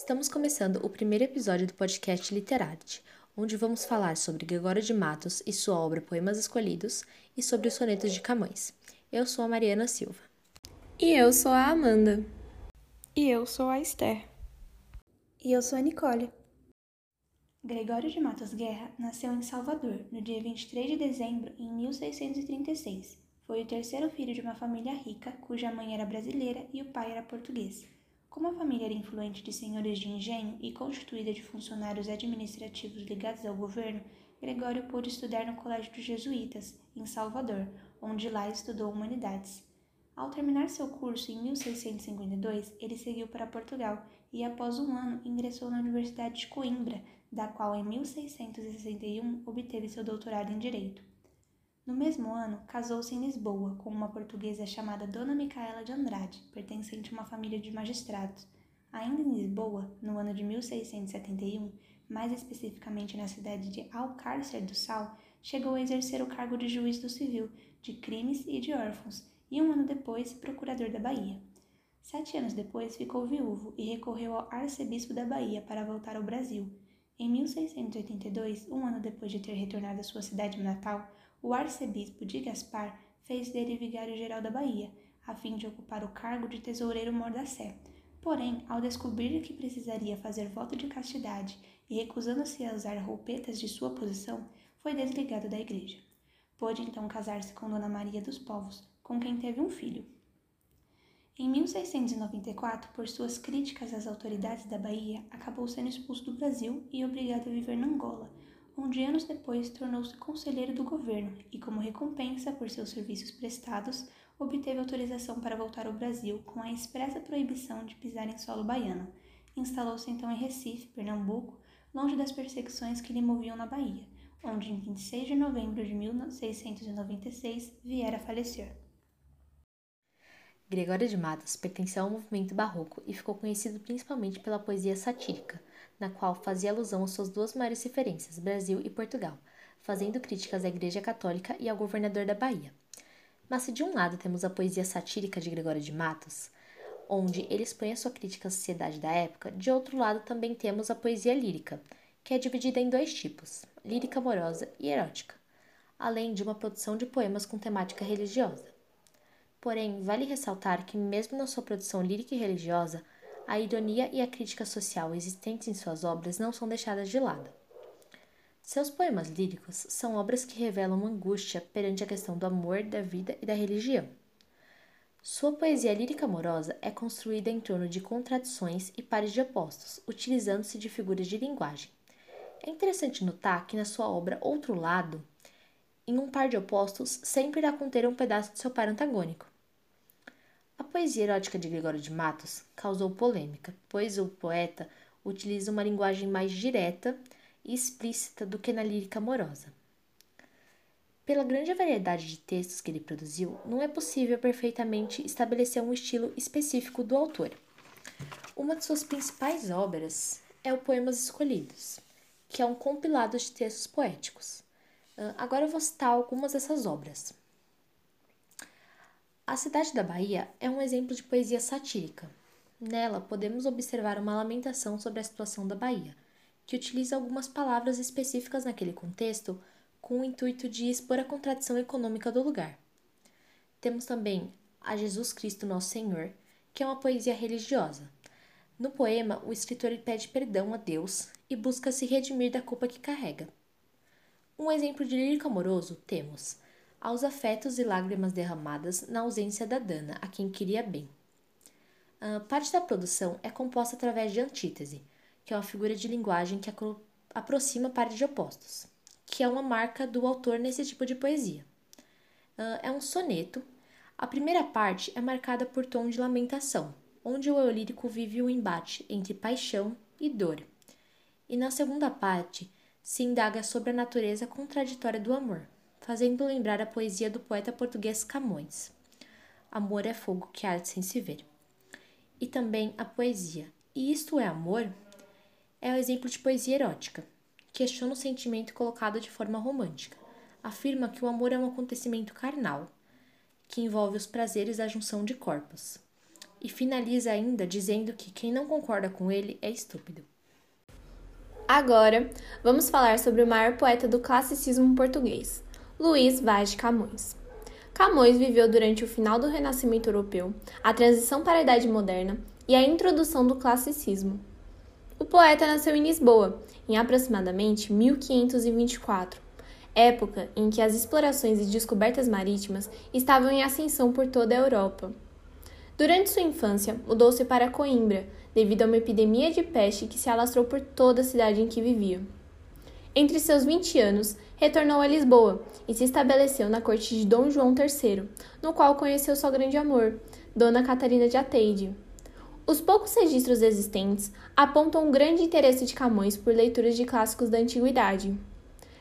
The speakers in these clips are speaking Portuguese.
Estamos começando o primeiro episódio do podcast Literarte, onde vamos falar sobre Gregório de Matos e sua obra Poemas Escolhidos e sobre os sonetos de Camões. Eu sou a Mariana Silva. E eu sou a Amanda. E eu sou a Esther. E eu sou a Nicole. Gregório de Matos Guerra nasceu em Salvador no dia 23 de dezembro em 1636. Foi o terceiro filho de uma família rica, cuja mãe era brasileira e o pai era português. Como a família era influente de senhores de engenho e constituída de funcionários administrativos ligados ao governo, Gregório pôde estudar no Colégio dos Jesuítas, em Salvador, onde lá estudou humanidades. Ao terminar seu curso em 1652, ele seguiu para Portugal e, após um ano, ingressou na Universidade de Coimbra, da qual em 1661 obteve seu doutorado em Direito. No mesmo ano, casou-se em Lisboa com uma portuguesa chamada Dona Micaela de Andrade, pertencente a uma família de magistrados. Ainda em Lisboa, no ano de 1671, mais especificamente na cidade de Alcárcer do Sal, chegou a exercer o cargo de juiz do civil, de crimes e de órfãos, e um ano depois, procurador da Bahia. Sete anos depois, ficou viúvo e recorreu ao arcebispo da Bahia para voltar ao Brasil. Em 1682, um ano depois de ter retornado à sua cidade natal, o arcebispo de Gaspar fez dele vigário-geral da Bahia, a fim de ocupar o cargo de tesoureiro Mordacé. Porém, ao descobrir que precisaria fazer voto de castidade e recusando-se a usar roupetas de sua posição, foi desligado da igreja. Pôde então casar-se com Dona Maria dos Povos, com quem teve um filho. Em 1694, por suas críticas às autoridades da Bahia, acabou sendo expulso do Brasil e obrigado a viver na Angola, onde anos depois tornou-se conselheiro do governo e, como recompensa por seus serviços prestados, obteve autorização para voltar ao Brasil com a expressa proibição de pisar em solo baiano. Instalou-se então em Recife, Pernambuco, longe das perseguições que lhe moviam na Bahia, onde em 26 de novembro de 1696 viera a falecer. Gregório de Matos pertenceu ao movimento barroco e ficou conhecido principalmente pela poesia satírica, na qual fazia alusão às suas duas maiores referências, Brasil e Portugal, fazendo críticas à Igreja Católica e ao governador da Bahia. Mas se de um lado temos a poesia satírica de Gregório de Matos, onde ele expõe a sua crítica à sociedade da época, de outro lado também temos a poesia lírica, que é dividida em dois tipos, lírica amorosa e erótica, além de uma produção de poemas com temática religiosa. Porém, vale ressaltar que, mesmo na sua produção lírica e religiosa, a ironia e a crítica social existentes em suas obras não são deixadas de lado. Seus poemas líricos são obras que revelam angústia perante a questão do amor, da vida e da religião. Sua poesia lírica amorosa é construída em torno de contradições e pares de opostos, utilizando-se de figuras de linguagem. É interessante notar que na sua obra Outro Lado, em um par de opostos sempre irá conter um pedaço de seu par antagônico. A poesia erótica de Gregório de Matos causou polêmica, pois o poeta utiliza uma linguagem mais direta e explícita do que na lírica amorosa. Pela grande variedade de textos que ele produziu, não é possível perfeitamente estabelecer um estilo específico do autor. Uma de suas principais obras é o Poemas Escolhidos, que é um compilado de textos poéticos. Agora eu vou citar algumas dessas obras. A Cidade da Bahia é um exemplo de poesia satírica. Nela, podemos observar uma lamentação sobre a situação da Bahia, que utiliza algumas palavras específicas naquele contexto com o intuito de expor a contradição econômica do lugar. Temos também a Jesus Cristo Nosso Senhor, que é uma poesia religiosa. No poema, o escritor pede perdão a Deus e busca se redimir da culpa que carrega. Um exemplo de lírico amoroso temos aos afetos e lágrimas derramadas na ausência da Dana, a quem queria bem. Uh, parte da produção é composta através de antítese, que é uma figura de linguagem que aproxima pares de opostos, que é uma marca do autor nesse tipo de poesia. Uh, é um soneto. A primeira parte é marcada por tom de lamentação, onde o eu lírico vive o embate entre paixão e dor. E na segunda parte se indaga sobre a natureza contraditória do amor, fazendo lembrar a poesia do poeta português Camões. Amor é fogo que arde sem se ver. E também a poesia E Isto é Amor é o um exemplo de poesia erótica. Questiona o sentimento colocado de forma romântica. Afirma que o amor é um acontecimento carnal, que envolve os prazeres da junção de corpos. e finaliza ainda dizendo que quem não concorda com ele é estúpido. Agora, vamos falar sobre o maior poeta do classicismo português, Luís Vaz de Camões. Camões viveu durante o final do Renascimento Europeu, a transição para a Idade Moderna e a introdução do classicismo. O poeta nasceu em Lisboa, em aproximadamente 1524, época em que as explorações e descobertas marítimas estavam em ascensão por toda a Europa. Durante sua infância, mudou-se para Coimbra, devido a uma epidemia de peste que se alastrou por toda a cidade em que vivia. Entre seus 20 anos, retornou a Lisboa e se estabeleceu na corte de Dom João III, no qual conheceu seu grande amor, Dona Catarina de Ateide. Os poucos registros existentes apontam um grande interesse de Camões por leituras de clássicos da antiguidade.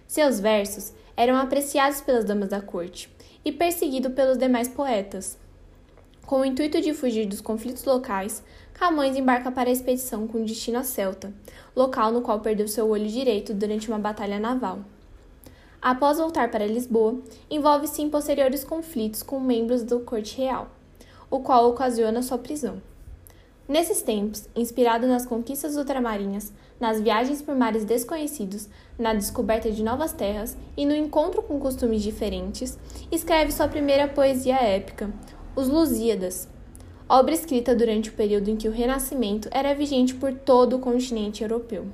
Seus versos eram apreciados pelas damas da corte e perseguido pelos demais poetas. Com o intuito de fugir dos conflitos locais, Camões embarca para a expedição com destino a Celta, local no qual perdeu seu olho direito durante uma batalha naval. Após voltar para Lisboa, envolve-se em posteriores conflitos com membros do corte real, o qual ocasiona sua prisão. Nesses tempos, inspirado nas conquistas ultramarinhas, nas viagens por mares desconhecidos, na descoberta de novas terras e no encontro com costumes diferentes, escreve sua primeira poesia épica, Os Lusíadas, obra escrita durante o período em que o Renascimento era vigente por todo o continente europeu.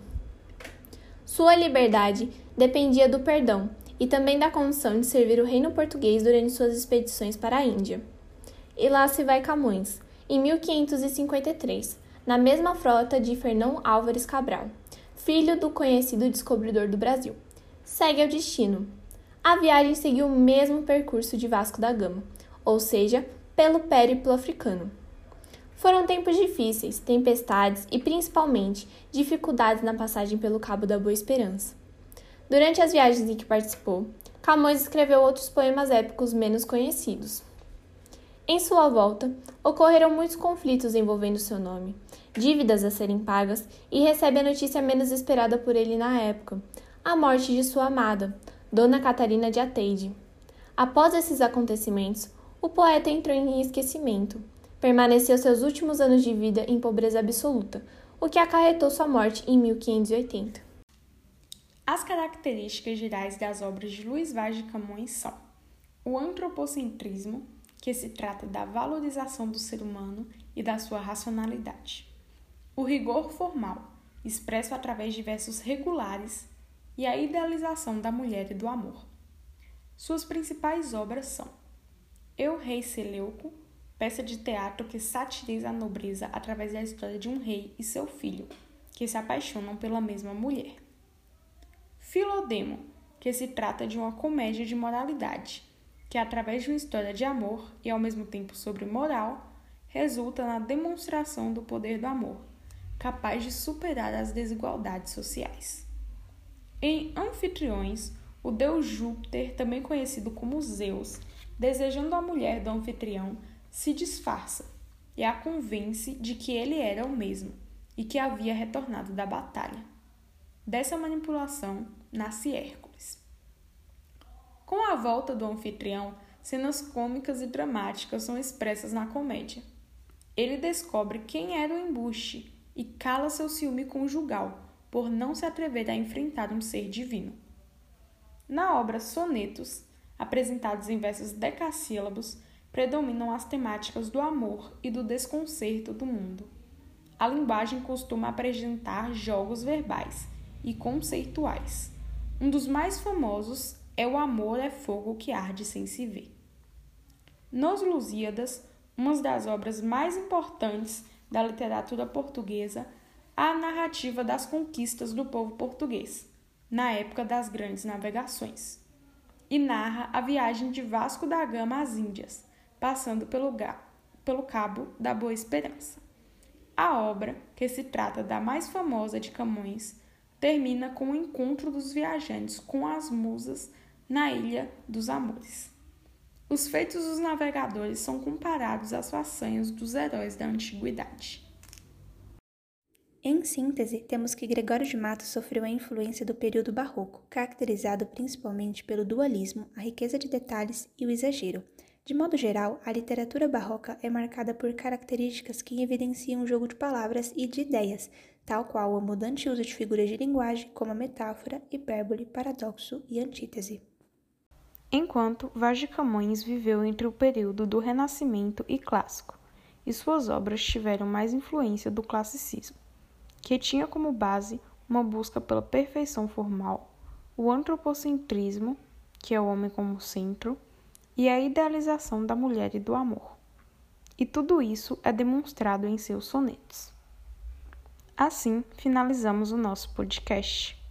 Sua liberdade dependia do perdão e também da condição de servir o reino português durante suas expedições para a Índia. E lá se vai Camões, em 1553, na mesma frota de Fernão Álvares Cabral, filho do conhecido descobridor do Brasil. Segue ao destino. A viagem seguiu o mesmo percurso de Vasco da Gama, ou seja, pelo périplo africano. Foram tempos difíceis, tempestades e, principalmente, dificuldades na passagem pelo Cabo da Boa Esperança. Durante as viagens em que participou, Camões escreveu outros poemas épicos menos conhecidos. Em sua volta, ocorreram muitos conflitos envolvendo seu nome, dívidas a serem pagas e recebe a notícia menos esperada por ele na época: a morte de sua amada, Dona Catarina de Ateide. Após esses acontecimentos, o poeta entrou em esquecimento Permaneceu seus últimos anos de vida em pobreza absoluta, o que acarretou sua morte em 1580. As características gerais das obras de Luís Vaz de Camões são o antropocentrismo, que se trata da valorização do ser humano e da sua racionalidade, o rigor formal, expresso através de versos regulares, e a idealização da mulher e do amor. Suas principais obras são Eu, Rei Seleuco, peça de teatro que satiriza a nobreza através da história de um rei e seu filho, que se apaixonam pela mesma mulher. Filodemo, que se trata de uma comédia de moralidade, que através de uma história de amor e ao mesmo tempo sobre moral, resulta na demonstração do poder do amor, capaz de superar as desigualdades sociais. Em Anfitriões, o deus Júpiter, também conhecido como Zeus, desejando a mulher do anfitrião, se disfarça e a convence de que ele era o mesmo e que havia retornado da batalha. Dessa manipulação nasce Hércules. Com a volta do anfitrião, cenas cômicas e dramáticas são expressas na comédia. Ele descobre quem era o embuste e cala seu ciúme conjugal por não se atrever a enfrentar um ser divino. Na obra Sonetos, apresentados em versos decassílabos, predominam as temáticas do amor e do desconcerto do mundo. A linguagem costuma apresentar jogos verbais e conceituais. Um dos mais famosos é O Amor é Fogo que Arde Sem Se Ver. Nos Lusíadas, uma das obras mais importantes da literatura portuguesa, a narrativa das conquistas do povo português, na época das grandes navegações, e narra a viagem de Vasco da Gama às Índias, passando pelo, pelo Cabo da Boa Esperança. A obra, que se trata da mais famosa de Camões, termina com o encontro dos viajantes com as musas na Ilha dos Amores. Os feitos dos navegadores são comparados às façanhas dos heróis da antiguidade. Em síntese, temos que Gregório de Matos sofreu a influência do período barroco, caracterizado principalmente pelo dualismo, a riqueza de detalhes e o exagero, De modo geral, a literatura barroca é marcada por características que evidenciam o jogo de palavras e de ideias, tal qual o abundante uso de figuras de linguagem como a metáfora, hipérbole, paradoxo e antítese. Enquanto Vaz de Camões viveu entre o período do Renascimento e Clássico, e suas obras tiveram mais influência do classicismo, que tinha como base uma busca pela perfeição formal, o antropocentrismo, que é o homem como centro, e a idealização da mulher e do amor. E tudo isso é demonstrado em seus sonetos. Assim, finalizamos o nosso podcast.